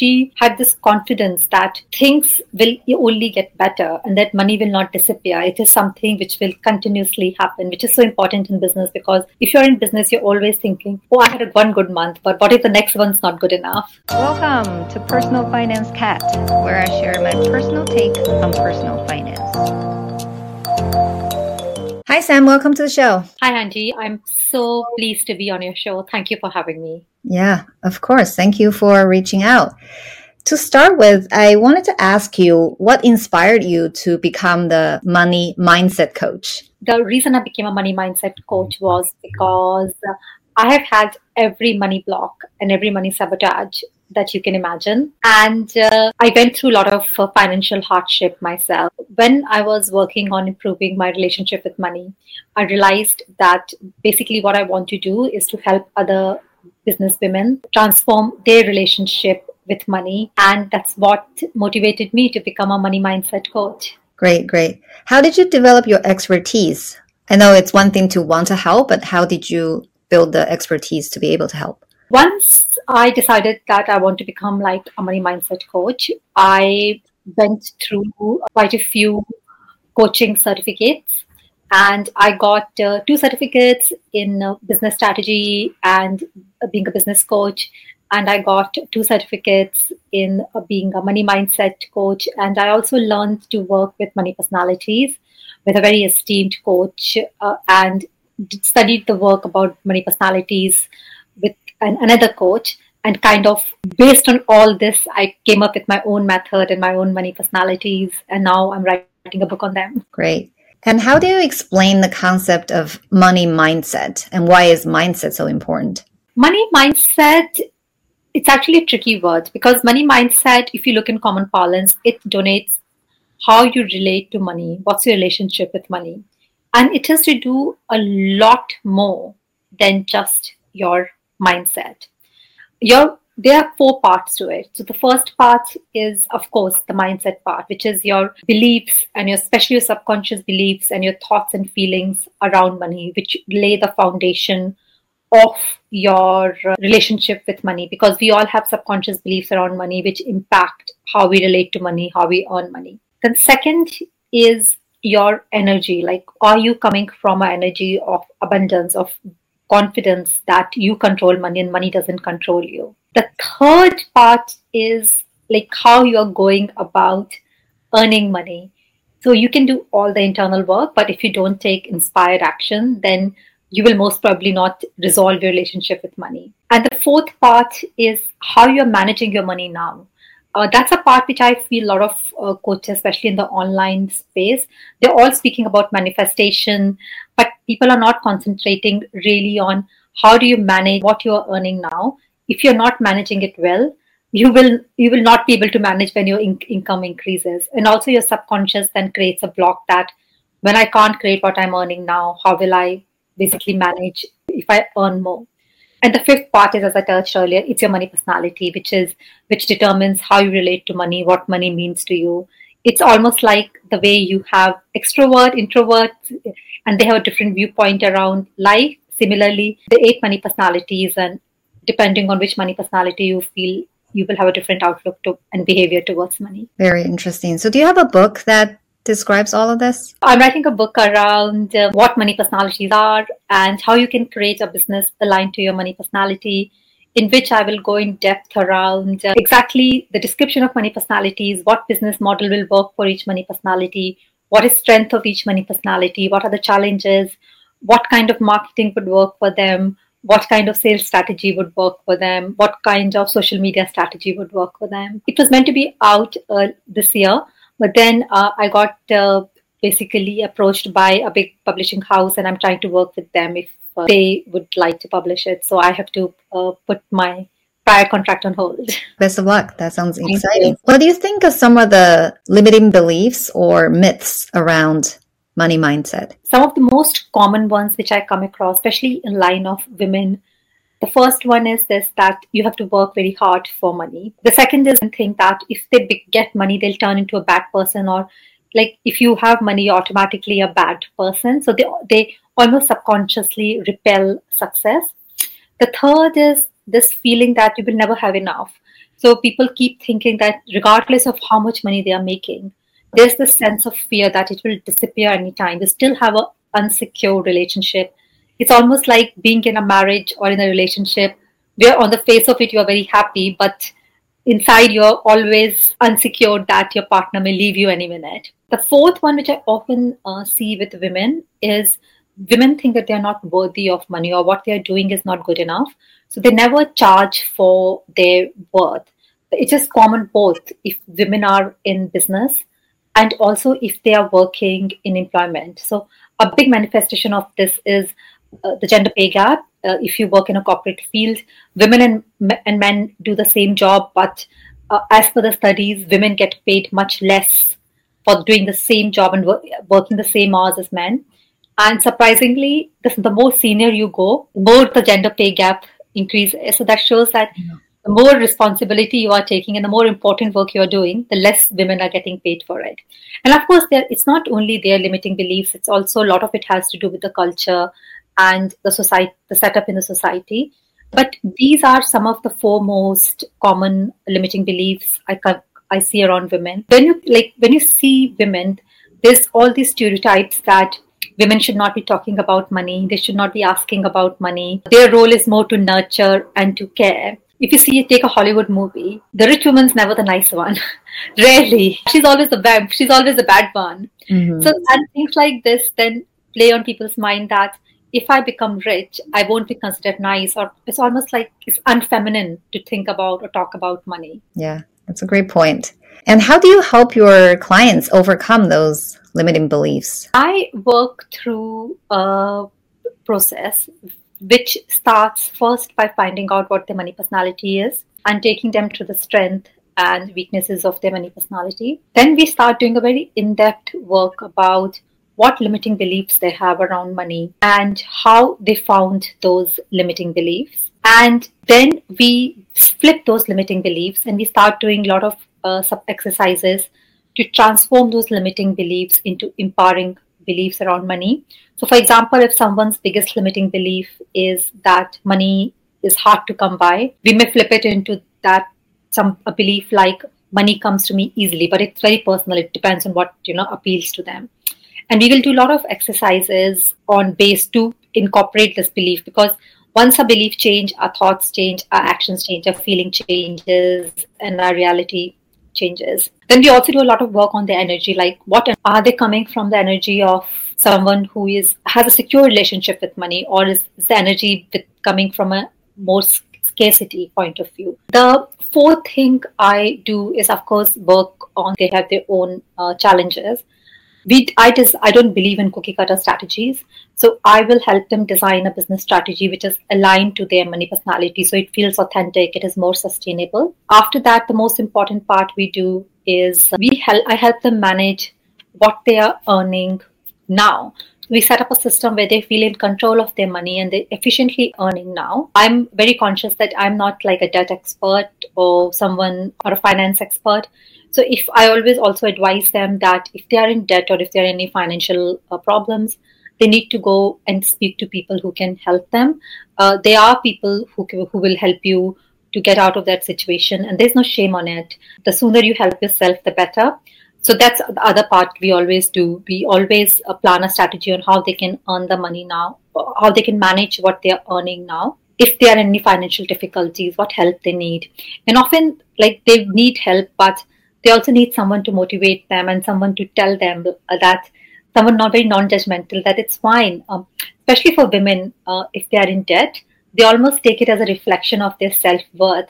she had this confidence that things will only get better and that money will not disappear. It is something which will continuously happen, which is so important in business because if you're in business, you're always thinking, oh, I had one good month, but what if the next one's not good enough? Welcome to Personal Finance Cat, where I share my personal take on personal finance. Hi, Sam. Welcome to the show. Hi, Angie. I'm so pleased to be on your show. Thank you for having me. Yeah, of course. Thank you for reaching out. To start with, I wanted to ask you what inspired you to become the money mindset coach? The reason I became a money mindset coach was because I have had every money block and every money sabotage that you can imagine. And uh, I went through a lot of uh, financial hardship myself. When I was working on improving my relationship with money, I realized that basically what I want to do is to help other business women transform their relationship with money. And that's what motivated me to become a money mindset coach. Great, great. How did you develop your expertise? I know it's one thing to want to help, but how did you build the expertise to be able to help? Once I decided that I want to become like a money mindset coach, I went through quite a few coaching certificates and I got uh, two certificates in uh, business strategy and uh, being a business coach. And I got two certificates in uh, being a money mindset coach. And I also learned to work with money personalities with a very esteemed coach uh, and studied the work about money personalities with an, another coach. And kind of based on all this i came up with my own method and my own money personalities. And now i'm writing a book on them. Great. And how do you explain the concept of money mindset? And why is mindset so important? Money mindset it's actually a tricky word because money mindset if you look in common parlance it donates how you relate to money. What's your relationship with money? And it has to do a lot more than just your mindset your there are four parts to it. So the first part is, of course, the mindset part, which is your beliefs and your, especially your subconscious beliefs and your thoughts and feelings around money, which lay the foundation of your relationship with money. Because we all have subconscious beliefs around money, which impact how we relate to money, how we earn money. Then second is your energy. Like, are you coming from an energy of abundance, of confidence that you control money and money doesn't control you. The third part is like how you're going about earning money. So you can do all the internal work, but if you don't take inspired action, then you will most probably not resolve your relationship with money. And the fourth part is how you're managing your money now. Uh, that's a part which I feel a lot of uh, coaches, especially in the online space, they're all speaking about manifestation, but people are not concentrating really on how do you manage what you're earning now. If you're not managing it well, you will you will not be able to manage when your in- income increases, and also your subconscious then creates a block that when I can't create what I'm earning now, how will I basically manage if I earn more? And the fifth part is, as I touched earlier, it's your money personality, which is which determines how you relate to money, what money means to you. It's almost like the way you have extrovert, introvert, and they have a different viewpoint around life. Similarly, the eight money personalities, and depending on which money personality you feel, you will have a different outlook to and behavior towards money. Very interesting. So, do you have a book that describes all of this? I'm writing a book around uh, what money personalities are and how you can create a business aligned to your money personality, in which I will go in depth around uh, exactly the description of money personalities, what business model will work for each money personality, what is strength of each money personality, what are the challenges, what kind of marketing would work for them, what kind of sales strategy would work for them, what kind of social media strategy would work for them. It was meant to be out uh, this year but then uh, I got uh, basically approached by a big publishing house, and I'm trying to work with them if uh, they would like to publish it. So I have to uh, put my prior contract on hold. Best of luck. That sounds exciting. What do you think of some of the limiting beliefs or myths around money mindset? Some of the most common ones which I come across, especially in line of women the first one is this that you have to work very hard for money. The second is think that if they get money, they'll turn into a bad person, or like if you have money, you're automatically a bad person. So they they almost subconsciously repel success. The third is this feeling that you will never have enough. So people keep thinking that regardless of how much money they are making, there's this sense of fear that it will disappear anytime. They still have an unsecure relationship. It's almost like being in a marriage or in a relationship where on the face of it you're very happy, but inside you're always unsecured that your partner may leave you any minute. The fourth one, which I often uh, see with women, is women think that they're not worthy of money or what they're doing is not good enough. So they never charge for their worth. It's just common both if women are in business and also if they are working in employment. So a big manifestation of this is uh, the gender pay gap. Uh, if you work in a corporate field, women and, and men do the same job, but uh, as per the studies, women get paid much less for doing the same job and work, working the same hours as men. And surprisingly, this, the more senior you go, the more the gender pay gap increases. Eh, so that shows that yeah. the more responsibility you are taking and the more important work you are doing, the less women are getting paid for it. And of course, it's not only their limiting beliefs; it's also a lot of it has to do with the culture and the society, the setup in the society. But these are some of the four most common limiting beliefs I I see around women. When you like when you see women, there's all these stereotypes that women should not be talking about money. They should not be asking about money. Their role is more to nurture and to care. If you see, take a Hollywood movie, the rich woman's never the nice one. Rarely. She's always the bad. She's always the bad one. Mm-hmm. So, and things like this then play on people's mind that if I become rich, I won't be considered nice, or it's almost like it's unfeminine to think about or talk about money. Yeah, that's a great point. And how do you help your clients overcome those limiting beliefs? I work through a process which starts first by finding out what their money personality is and taking them to the strength and weaknesses of their money personality. Then we start doing a very in depth work about what limiting beliefs they have around money and how they found those limiting beliefs. And then we flip those limiting beliefs and we start doing a lot of uh, sub exercises to transform those limiting beliefs into empowering beliefs around money. So, for example, if someone's biggest limiting belief is that money is hard to come by, we may flip it into that some a belief like money comes to me easily, but it's very personal. It depends on what you know appeals to them. And we will do a lot of exercises on base to incorporate this belief because once our belief change, our thoughts change, our actions change, our feeling changes, and our reality changes. Then we also do a lot of work on the energy, like what are they coming from the energy of someone who is has a secure relationship with money, or is, is the energy coming from a more scarcity point of view? The fourth thing I do is, of course, work on they have their own uh, challenges we I just I don't believe in cookie cutter strategies. So I will help them design a business strategy which is aligned to their money personality. So it feels authentic, it is more sustainable. After that, the most important part we do is we help I help them manage what they are earning now. We set up a system where they feel in control of their money and they're efficiently earning now. I'm very conscious that I'm not like a debt expert or someone or a finance expert. So if I always also advise them that if they are in debt or if there are any financial uh, problems, they need to go and speak to people who can help them. Uh, there are people who who will help you to get out of that situation, and there's no shame on it. The sooner you help yourself, the better. So that's the other part we always do. We always uh, plan a strategy on how they can earn the money now, how they can manage what they're earning now if there are any financial difficulties, what help they need. And often, like, they need help, but they also need someone to motivate them and someone to tell them that someone not very non-judgmental that it's fine um, especially for women uh, if they are in debt they almost take it as a reflection of their self-worth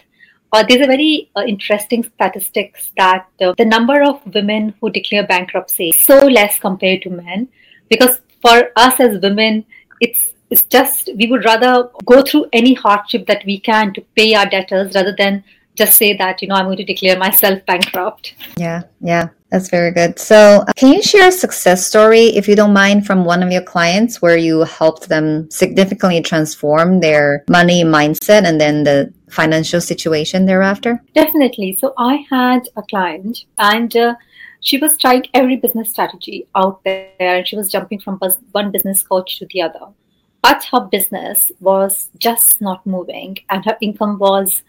uh, there's a very uh, interesting statistics that uh, the number of women who declare bankruptcy is so less compared to men because for us as women it's it's just we would rather go through any hardship that we can to pay our debtors rather than just say that, you know, I'm going to declare myself bankrupt. Yeah, yeah, that's very good. So, uh, can you share a success story, if you don't mind, from one of your clients where you helped them significantly transform their money mindset and then the financial situation thereafter? Definitely. So, I had a client and uh, she was trying every business strategy out there and she was jumping from one business coach to the other. But her business was just not moving and her income was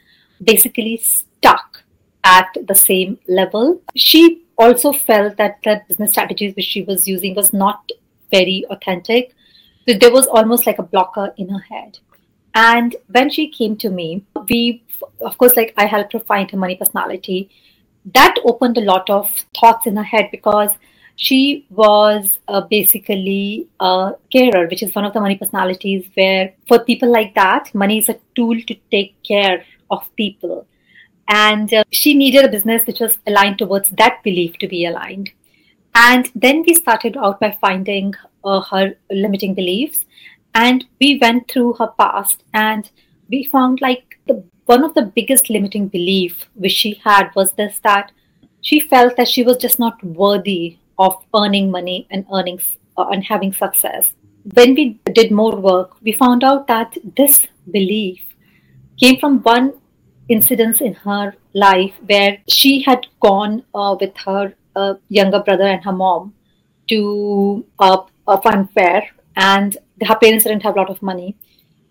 basically stuck. at the same level. She also felt that the business strategies which she was using was not very authentic. So there was almost like a blocker in her head. And when she came to me, we, of course, like I helped her find her money personality. That opened a lot of thoughts in her head because she was uh, basically a carer, which is one of the money personalities where for people like that, money is a tool to take care of people. And uh, she needed a business which was aligned towards that belief to be aligned. And then we started out by finding uh, her limiting beliefs. And we went through her past and we found like the, one of the biggest limiting belief which she had was this that she felt that she was just not worthy of earning money and earning uh, and having success. When we did more work, we found out that this belief came from one incidence in her life where she had gone uh, with her uh, younger brother and her mom to a fun fair, and her parents didn't have a lot of money,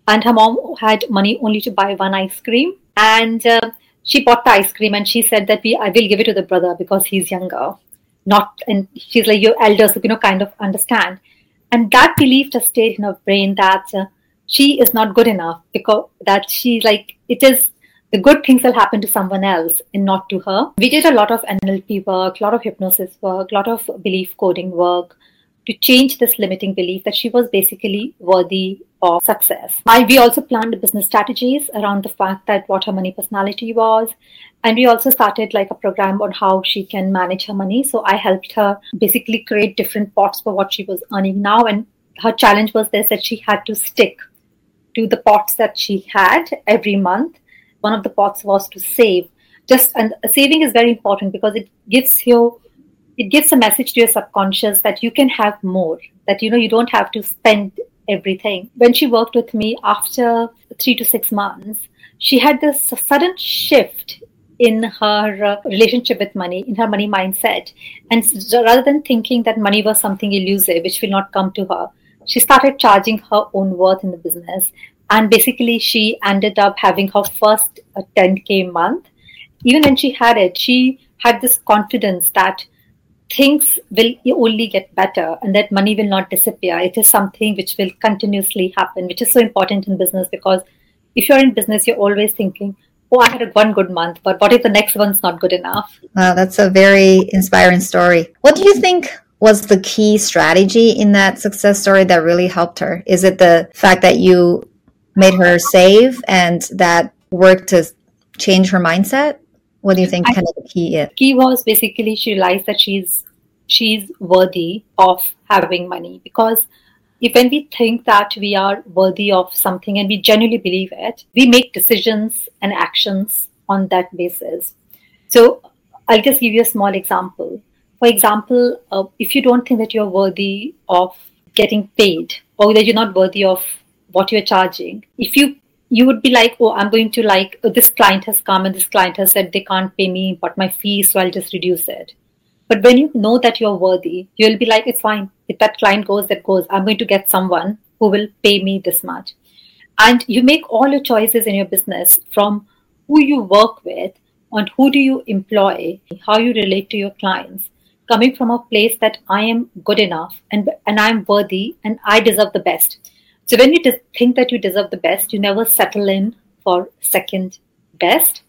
and her mom had money only to buy one ice cream, and uh, she bought the ice cream and she said that we I will give it to the brother because he's younger not and she's like your elders you know kind of understand. And that belief just stayed in her brain that uh, she is not good enough because that she like it is the good things will happen to someone else and not to her. We did a lot of nlp work a lot of hypnosis work a lot of belief coding work to change this limiting belief that she was basically worthy of success. I, we also planned business strategies around the fact that what her money personality was. And we also started like a program on how she can manage her money. So I helped her basically create different pots for what she was earning now. And her challenge was this that she had to stick to the pots that she had every month. One of the pots was to save. Just and saving is very important because it gives you it gives a message to your subconscious that you can have more that you know you don't have to spend everything. When she worked with me after 3 to 6 months she had this sudden shift in her uh, relationship with money in her money mindset. And rather than thinking that money was something elusive which will not come to her she started charging her own worth in the business. And basically she ended up having her first uh, 10k month. Even when she had it she had this confidence that things will only get better and that money will not disappear. It is something which will continuously happen, which is so important in business because if you're in business, you're always thinking, oh, I had one good month, but what if the next one's not good enough? Wow, that's a very inspiring story. What do you think was the key strategy in that success story that really helped her? Is it the fact that you made her save and that worked to change her mindset? What do you think I, kind of the key is? Key was basically she realized that she's she's worthy of having money because if when we think that we are worthy of something and we genuinely believe it, we make decisions and actions on that basis. So I'll just give you a small example. For example, uh, if you don't think that you're worthy of getting paid or that you're not worthy of what you're charging, if you you would be like, oh, I'm going to like, oh, this client has come and this client has said they can't pay me but my fee, so I'll just reduce it. But when you know that you're worthy, you'll be like, it's fine. If that client goes, that goes. I'm going to get someone who will pay me this much. And you make all your choices in your business from who you work with, on who do you employ, how you relate to your clients, coming from a place that I am good enough and, and I'm worthy and I deserve the best so when you think that you deserve the best, you never settle in for second best,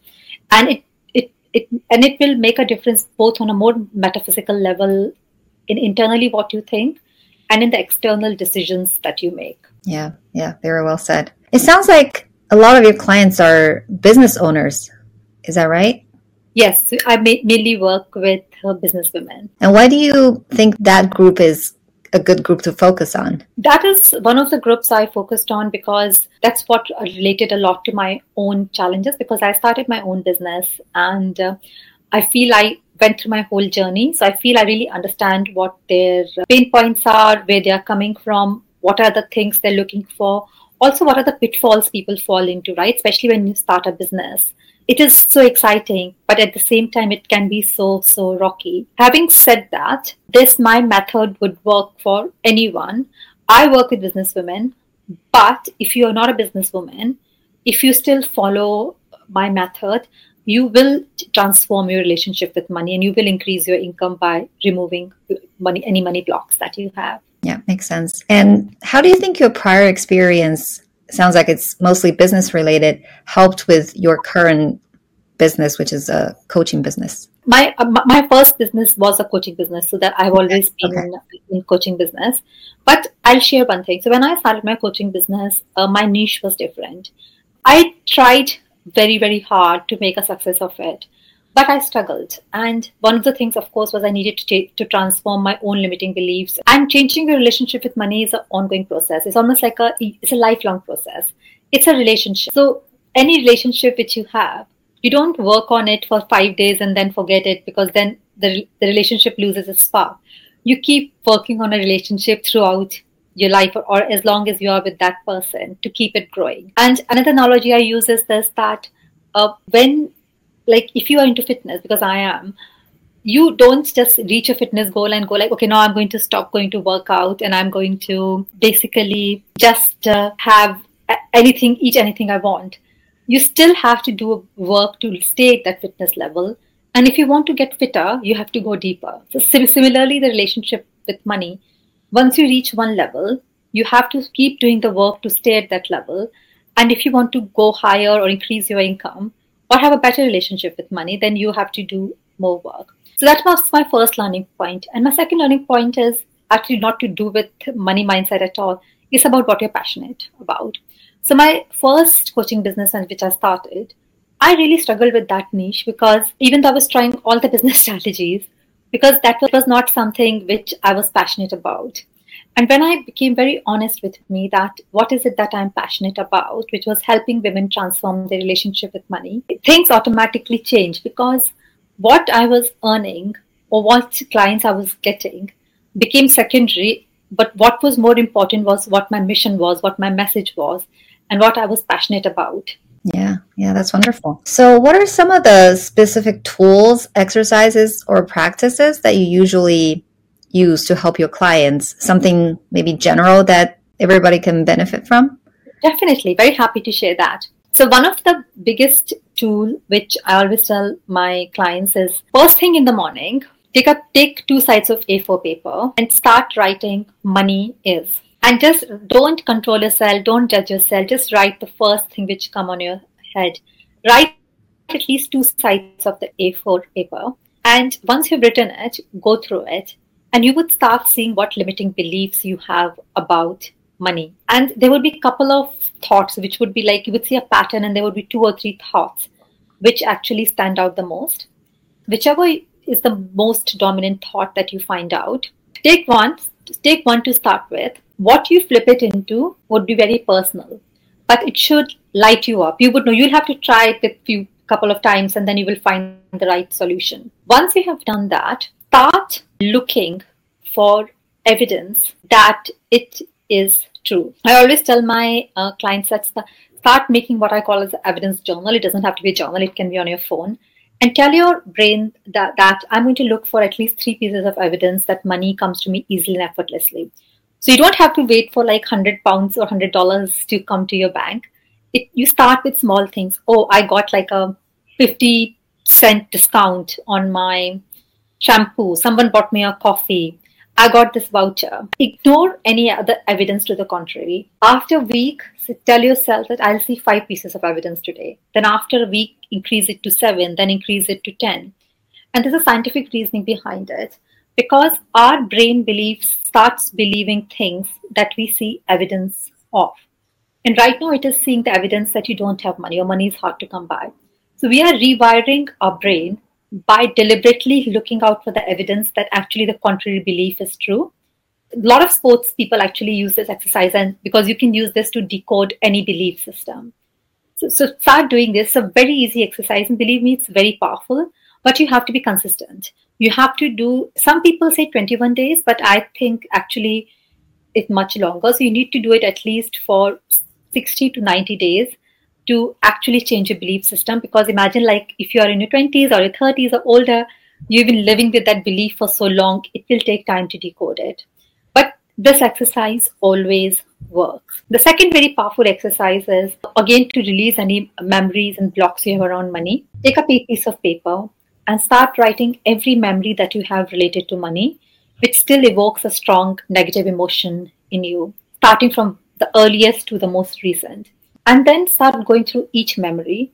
and it it it and it will make a difference both on a more metaphysical level in internally what you think and in the external decisions that you make. Yeah, yeah, very well said. It sounds like a lot of your clients are business owners. Is that right? Yes, I mainly work with uh, business women. And why do you think that group is a good group to focus on? That is one of the groups I focused on because that's what related a lot to my own challenges because I started my own business and uh, I feel I went through my whole journey. So I feel I really understand what their pain points are, where they are coming from, what are the things they're looking for. Also, what are the pitfalls people fall into, right? Especially when you start a business it is so exciting, but at the same time, it can be so, so rocky. Having said that, this my method would work for anyone. I work with businesswomen, but if you are not a businesswoman, if you still follow my method, you will transform your relationship with money and you will increase your income by removing money any money blocks that you have yeah makes sense and how do you think your prior experience sounds like it's mostly business related helped with your current business which is a coaching business my uh, my first business was a coaching business so that i've always been okay. in, in, coaching business but i'll share one thing so when i started my coaching business uh, my niche was different i tried very, very hard to make a success of it. But I struggled. And one of the things, of course, was I needed to take, to transform my own limiting beliefs. And changing your relationship with money is an ongoing process. It's almost like a it's a lifelong process. It's a relationship. So any relationship which you have, you don't work on it for five days and then forget it because then the, the relationship loses its spark. You keep working on a relationship throughout your life or, or, as long as you are with that person to keep it growing. And another analogy I use is this that uh, when, like, if you are into fitness, because I am, you don't just reach a fitness goal and go like, okay, now I'm going to stop going to work out and I'm going to basically just uh, have anything, eat anything I want. You still have to do work to stay at that fitness level. And if you want to get fitter, you have to go deeper. So similarly, the relationship with money once you reach one level, you have to keep doing the work to stay at that level. And if you want to go higher or increase your income or have a better relationship with money, then you have to do more work. So that was my first learning point. And my second learning point is actually not to do with money mindset at all. It's about what you're passionate about. So my first coaching business which I started, I really struggled with that niche because even though I was trying all the business strategies, because that was not something which I was passionate about. And when I became very honest with me that what is it that I'm passionate about, which was helping women transform their relationship with money, things automatically changed because what I was earning or what clients I was getting became secondary. But what was more important was what my mission was, what my message was, and what I was passionate about. Yeah, yeah, that's wonderful. So, what are some of the specific tools, exercises, or practices that you usually use to help your clients? Something maybe general that everybody can benefit from? Definitely, very happy to share that. So, one of the biggest tool which I always tell my clients is first thing in the morning, take up take two sides of A4 paper and start writing money is and just don't control yourself don't judge yourself just write the first thing which come on your head write at least two sides of the a4 paper and once you've written it go through it and you would start seeing what limiting beliefs you have about money and there would be a couple of thoughts which would be like you would see a pattern and there would be two or three thoughts which actually stand out the most whichever is the most dominant thought that you find out take one take one to start with what you flip it into would be very personal, but it should light you up. You would know you'll have to try it a few couple of times and then you will find the right solution. Once you have done that, start looking for evidence that it is true. I always tell my uh, clients that start making what I call as evidence journal. It doesn't have to be a journal, it can be on your phone. And tell your brain that, that I'm going to look for at least three pieces of evidence that money comes to me easily and effortlessly. So you don't have to wait for like 100 pounds or $100 to come to your bank. It, you start with small things. Oh, I got like a 50 cent discount on my shampoo. Someone bought me a coffee. I got this voucher. Ignore any other evidence to the contrary. After a week, tell yourself that I'll see five pieces of evidence today. Then after a week, increase it to seven, then increase it to 10. And there's a scientific reasoning behind it because our brain believes starts believing things that we see evidence of and right now it is seeing the evidence that you don't have money or money is hard to come by so we are rewiring our brain by deliberately looking out for the evidence that actually the contrary belief is true. A lot of sports people actually use this exercise and because you can use this to decode any belief system. So, so start doing this. It's a very easy exercise and believe me it's very powerful but you have to be consistent. You have to do some people say 21 days but i think actually it's much longer. So you need to do it at least for 60 to 90 days to actually change your belief system because imagine like if you are in your 20s or your 30s or older you've been living with that belief for so long it will take time to decode it but this exercise always works. The second very powerful exercise is again to release any memories and blocks you have around money. Take a piece of paper and start writing every memory that you have related to money, which still evokes a strong negative emotion in you, starting from the earliest to the most recent. And then start going through each memory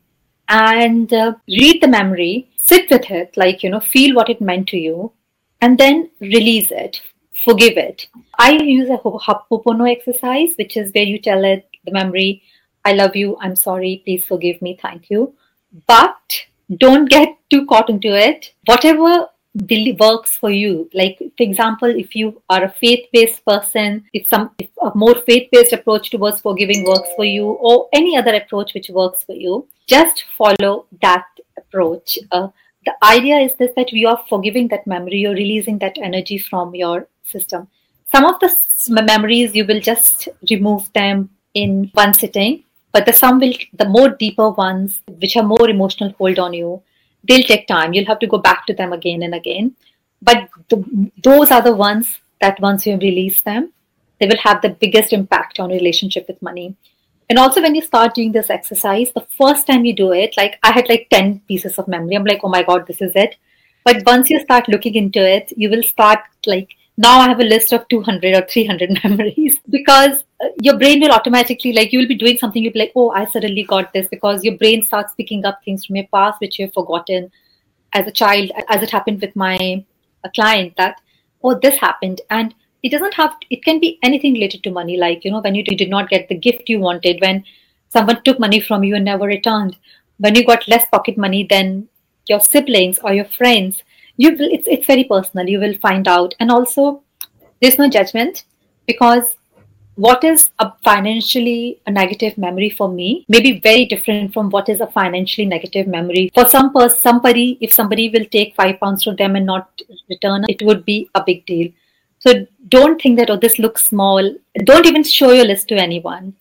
and uh, read the memory, sit with it, like, you know, feel what it meant to you, and then release it, forgive it. I use a Ho'oponopono exercise, which is where you tell it, the memory, I love you, I'm sorry, please forgive me, thank you. But don't get too caught into it. Whatever works for you. Like, for example, if you are a faith-based person, if some if a more faith-based approach towards forgiving works for you, or any other approach which works for you, just follow that approach. Uh, the idea is this that you are forgiving that memory, you're releasing that energy from your system. Some of the memories you will just remove them in one sitting, but the some will the more deeper ones, which are more emotional hold on you, they'll take time. You'll have to go back to them again and again. But the, those are the ones that once you release them, they will have the biggest impact on relationship with money. And also when you start doing this exercise, the first time you do it, like I had like 10 pieces of memory. I'm like, oh my God, this is it. But once you start looking into it, you will start like now I have a list of 200 or 300 memories because uh, your brain will automatically, like, you will be doing something, you'll be like, oh, I suddenly got this because your brain starts picking up things from your past which you've forgotten as a child, as it happened with my client, that, oh, this happened. And it doesn't have, it can be anything related to money, like, you know, when you did not get the gift you wanted, when someone took money from you and never returned, when you got less pocket money than your siblings or your friends you it's it's very personal. You will find out. And also there's no judgment because what is a financially a negative memory for me may be very different from what is a financially negative memory. For some person somebody if somebody will take five pounds from them and not return it would be a big deal. So don't think that oh this looks small. Don't even show your list to anyone.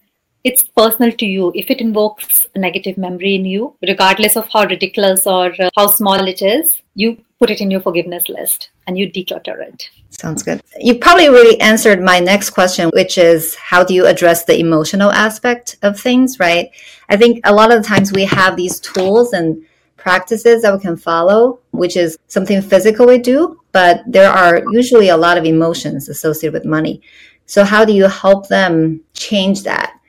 It's personal to you. If it invokes a negative memory in you regardless of how ridiculous or uh, how small it is you put it in your forgiveness list and you declutter it. Sounds good. You probably really answered my next question, which is how do you address the emotional aspect of things, right? I think a lot of the times we have these tools and practices that we can follow, which is something physical we do, but there are usually a lot of emotions associated with money. So how do you help them change that?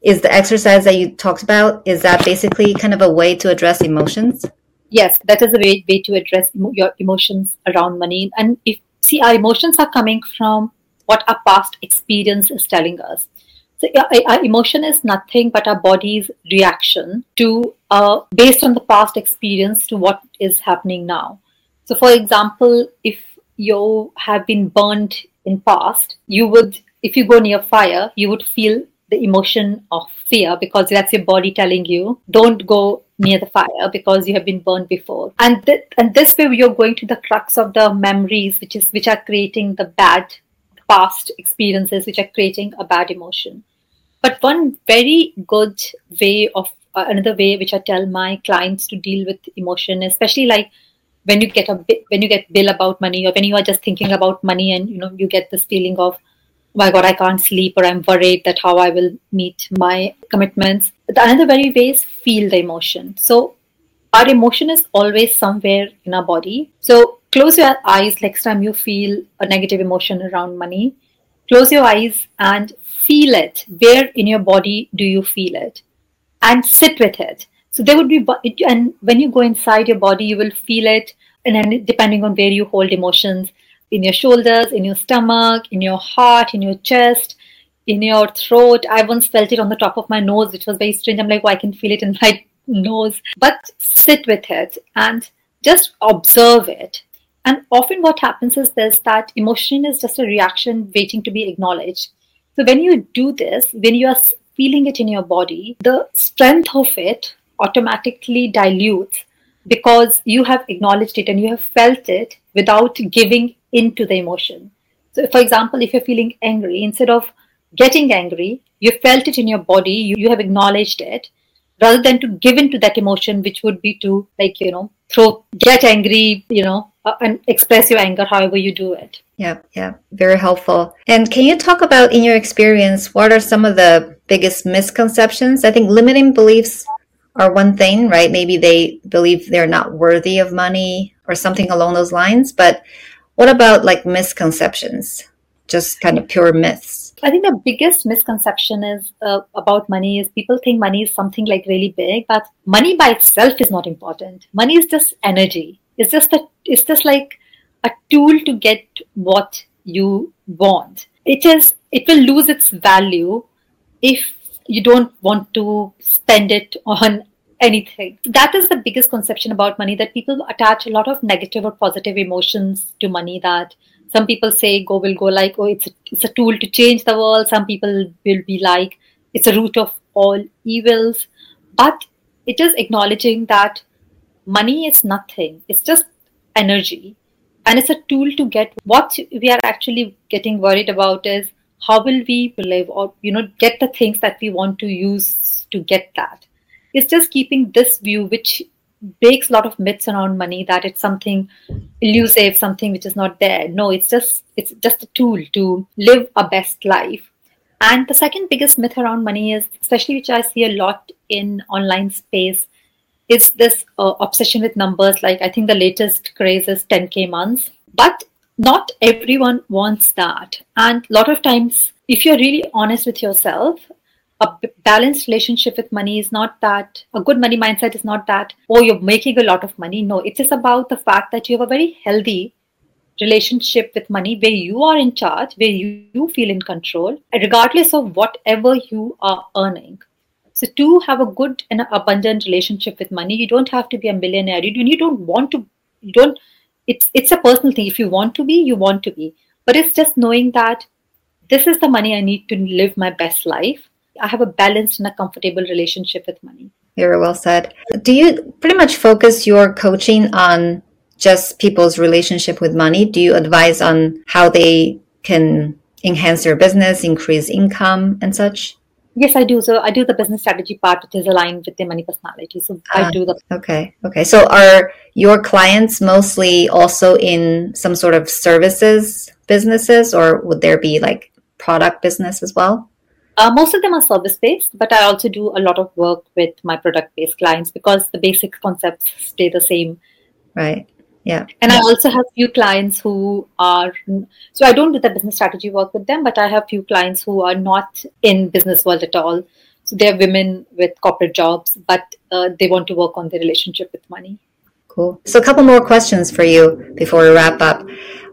Is the exercise that you talked about, is that basically kind of a way to address emotions? Yes, that is a way, way to address your emotions around money. And if see, our emotions are coming from what our past experience is telling us. So our emotion is nothing but our body's reaction to, uh, based on the past experience, to what is happening now. So, for example, if you have been burned in past, you would, if you go near fire, you would feel the emotion of fear because that's your body telling you, don't go near the fire because you have been burned before. And th- and this way you're going to the crux of the memories which is which are creating the bad past experiences which are creating a bad emotion. But one very good way of uh, another way which i tell my clients to deal with emotion especially like when you get a when you get bill about money or when you are just thinking about money and you know you get this feeling of my God, I can't sleep, or I'm worried that how I will meet my commitments. The another very way is feel the emotion. So our emotion is always somewhere in our body. So close your eyes next time you feel a negative emotion around money. Close your eyes and feel it. Where in your body do you feel it? And sit with it. So there would be, and when you go inside your body, you will feel it. And then depending on where you hold emotions, in your shoulders, in your stomach, in your heart, in your chest, in your throat. I once felt it on the top of my nose, which was very strange. I'm like, oh, I can feel it in my nose. But sit with it and just observe it. And often what happens is this that emotion is just a reaction waiting to be acknowledged. So when you do this, when you are feeling it in your body, the strength of it automatically dilutes because you have acknowledged it and you have felt it without giving into the emotion. So, for example, if you're feeling angry, instead of getting angry, you felt it in your body, you, you have acknowledged it. rather than to give into that emotion, which would be to like, you know, throw, get angry, you know, uh, and express your anger however you do it. Yeah, yeah, very helpful. And can you talk about, in your experience, what are some of the biggest misconceptions? I think limiting beliefs are one thing, right? Maybe they believe they're not worthy of money or something along those lines. But what about like misconceptions? Just kind of pure myths. I think the biggest misconception is uh, about money is people think money is something like really big, but money by itself is not important. Money is just energy. It's just a, it's just like a tool to get what you want. It is it will lose its value if you don't want to spend it on anything. That is the biggest conception about money that people attach a lot of negative or positive emotions to money that some people say go will go like oh it's a, it's a tool to change the world. Some people will be like it's a root of all evils. But it is acknowledging that money is nothing. It's just energy. And it's a tool to get what we are actually getting worried about is how will we live or you know get the things that we want to use to get that it's just keeping this view which breaks a lot of myths around money that it's something elusive something which is not there. No it's just it's just a tool to live a best life. And the second biggest myth around money is especially which i see a lot in online space is this uh, obsession with numbers. Like i think the latest craze is 10k months. But not everyone wants that. And a lot of times if you're really honest with yourself a balanced relationship with money is not that a good money mindset is not that oh you're making a lot of money. No it is just about the fact that you have a very healthy relationship with money where you are in charge where you, you feel in control regardless of whatever you are earning. So to have a good and abundant relationship with money you don't have to be a millionaire. You, you don't want to you don't it's it's a personal thing. If you want to be you want to be. But it's just knowing that this is the money i need to live my best life I have a balanced and a comfortable relationship with money. Very well said. Do you pretty much focus your coaching on just people's relationship with money? Do you advise on how they can enhance their business, increase income, and such? Yes, I do. So I do the business strategy part, which is aligned with the money personality. So I ah, do the. Okay. Okay. So are your clients mostly also in some sort of services businesses, or would there be like product business as well? Uh, most of them are service based, but I also do a lot of work with my product based clients because the basic concepts stay the same. Right. Yeah. And I also have few clients who are so I don't do the business strategy work with them, but I have few clients who are not in business world at all. So they're women with corporate jobs, but uh, they want to work on their relationship with money. Cool. So a couple more questions for you before we wrap up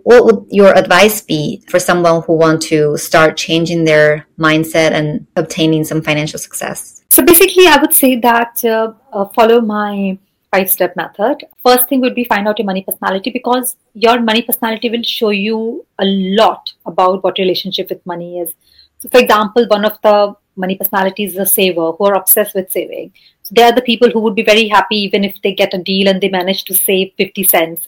what would your advice be for someone who want to start changing their mindset and obtaining some financial success? So basically, I would say that uh, uh, follow my five step method. First thing would be find out your money personality because your money personality will show you a lot about what relationship with money is. So, for example, one of the money personalities is a saver who are obsessed with saving. So, they are the people who would be very happy even if they get a deal and they manage to save 50 cents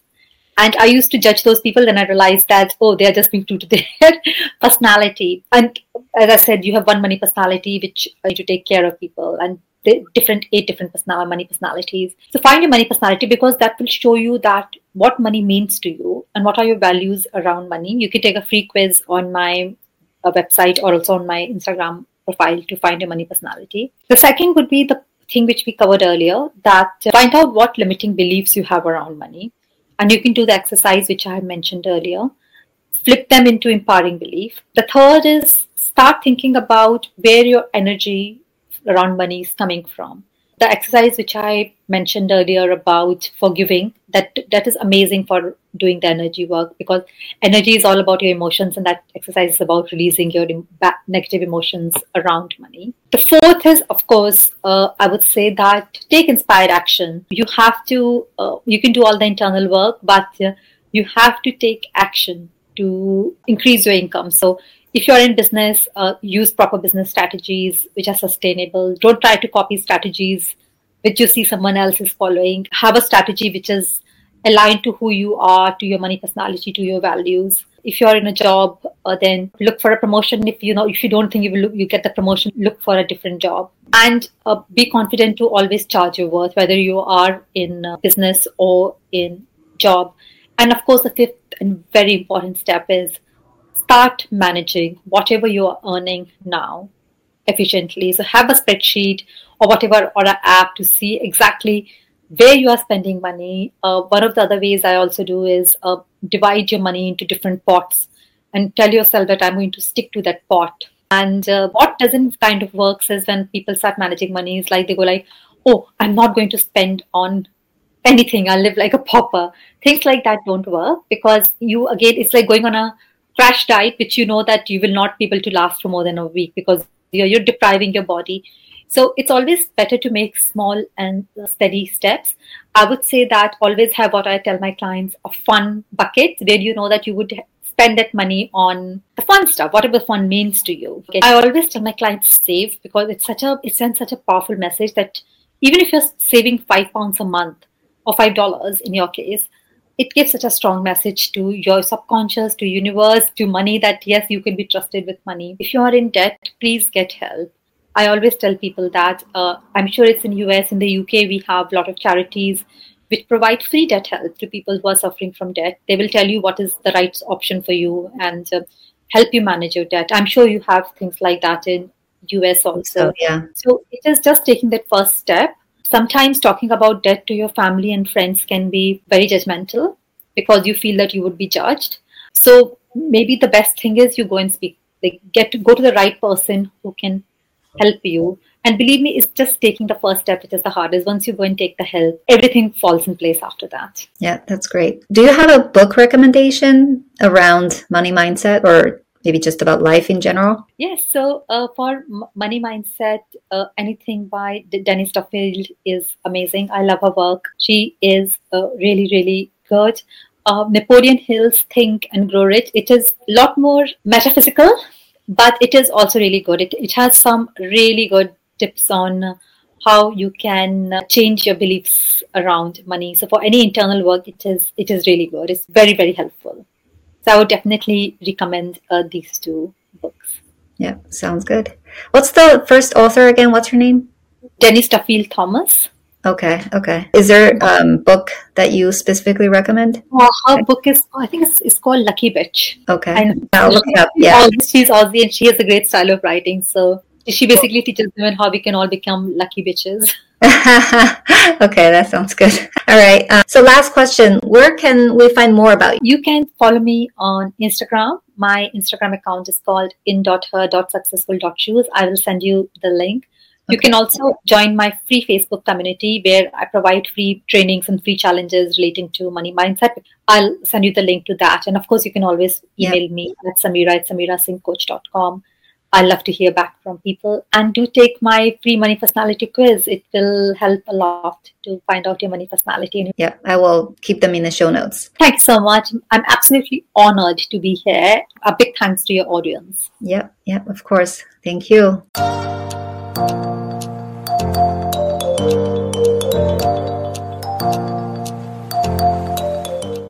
and I used to judge those people, then I realized that, oh, they are just being true to their personality. And as I said, you have one money personality, which you to take care of people, and different eight different personality, money personalities. So find your money personality because that will show you that what money means to you and what are your values around money. You can take a free quiz on my uh, website or also on my Instagram profile to find your money personality. The second would be the thing which we covered earlier that find out what limiting beliefs you have around money. And you can do the exercise which I mentioned earlier. Flip them into empowering belief. The third is start thinking about where your energy around money is coming from the exercise which I mentioned earlier about forgiving, that that is amazing for doing the energy work because energy is all about your emotions, and that exercise is about releasing your negative emotions around money. The fourth is, of course, uh, I would say that take inspired action. You have to, uh, you can do all the internal work, but uh, you have to take action to increase your income. So if you're in business, uh, use proper business strategies which are sustainable. Don't try to copy strategies which you see someone else is following. Have a strategy which is aligned to who you are, to your money personality, to your values. If you're in a job, uh, then look for a promotion. If you know, if you don't think you will you get the promotion, look for a different job. And uh, be confident to always charge your worth, whether you are in uh, business or in job. And of course, the fifth and very important step is start managing whatever you are earning now efficiently. So have a spreadsheet or whatever or an app to see exactly where you are spending money. Uh, one of the other ways I also do is uh, divide your money into different pots and tell yourself that I'm going to stick to that pot. And uh, what doesn't kind of works is when people start managing money is like they go like, oh, I'm not going to spend on anything. I'll live like a pauper. Things like that don't work because you again, it's like going on a crash diet, which you know that you will not be able to last for more than a week because you're, you're depriving your body so it's always better to make small and steady steps. I would say that always have what I tell my clients a fun bucket where you know that you would spend that money on the fun stuff, whatever fun means to you. Okay. I always tell my clients save because it's such a it sends such a powerful message that even if you're saving five pounds a month or five dollars in your case, it gives such a strong message to your subconscious, to universe, to money that yes, you can be trusted with money. If you are in debt, please get help. I always tell people that uh, I'm sure it's in US, in the UK, we have a lot of charities which provide free debt help to people who are suffering from debt. They will tell you what is the right option for you and uh, help you manage your debt. I'm sure you have things like that in US also. So, yeah. So it is just taking that first step. Sometimes talking about debt to your family and friends can be very judgmental because you feel that you would be judged. So maybe the best thing is you go and speak. Like get to go to the right person who can help you. And believe me, it's just taking the first step which is the hardest. Once you go and take the help, everything falls in place after that. Yeah, that's great. Do you have a book recommendation around money mindset or maybe just about life in general? Yes. So uh, for money mindset, uh, anything by Denise Duffield is amazing. I love her work. She is uh, really, really good. Uh, Napoleon Hill's Think and Grow Rich. It is a lot more metaphysical but it is also really good. It, it has some really good tips on how you can change your beliefs around money. So for any internal work, it is it is really good. It's very very helpful. So I would definitely recommend uh, these two books. Yeah, sounds good. What's the first author again? What's her name? Denise Duffield Thomas. Okay, okay. Is there a um, book that you specifically recommend? Well, her okay. book is, I think it's, it's called Lucky Bitch. Okay. And I'll look it up. Yeah. She's Aussie and she has a great style of writing. So she basically teaches women how we can all become lucky bitches. okay, that sounds good. All right. Uh, so, last question Where can we find more about you? You can follow me on Instagram. My Instagram account is called in.her.successful.shoes. I will send you the link. You can also join my free Facebook community where I provide free trainings and free challenges relating to money mindset. I'll send you the link to that. And of course, you can always email yeah. me at Sameera at sameerasinghcoach.com. I love to hear back from people. And do take my free money personality quiz. It will help a lot to find out your money personality. Yeah, I will keep them in the show notes. Thanks so much. I'm absolutely honored to be here. A big thanks to your audience. Yeah, yeah, of course. Thank you.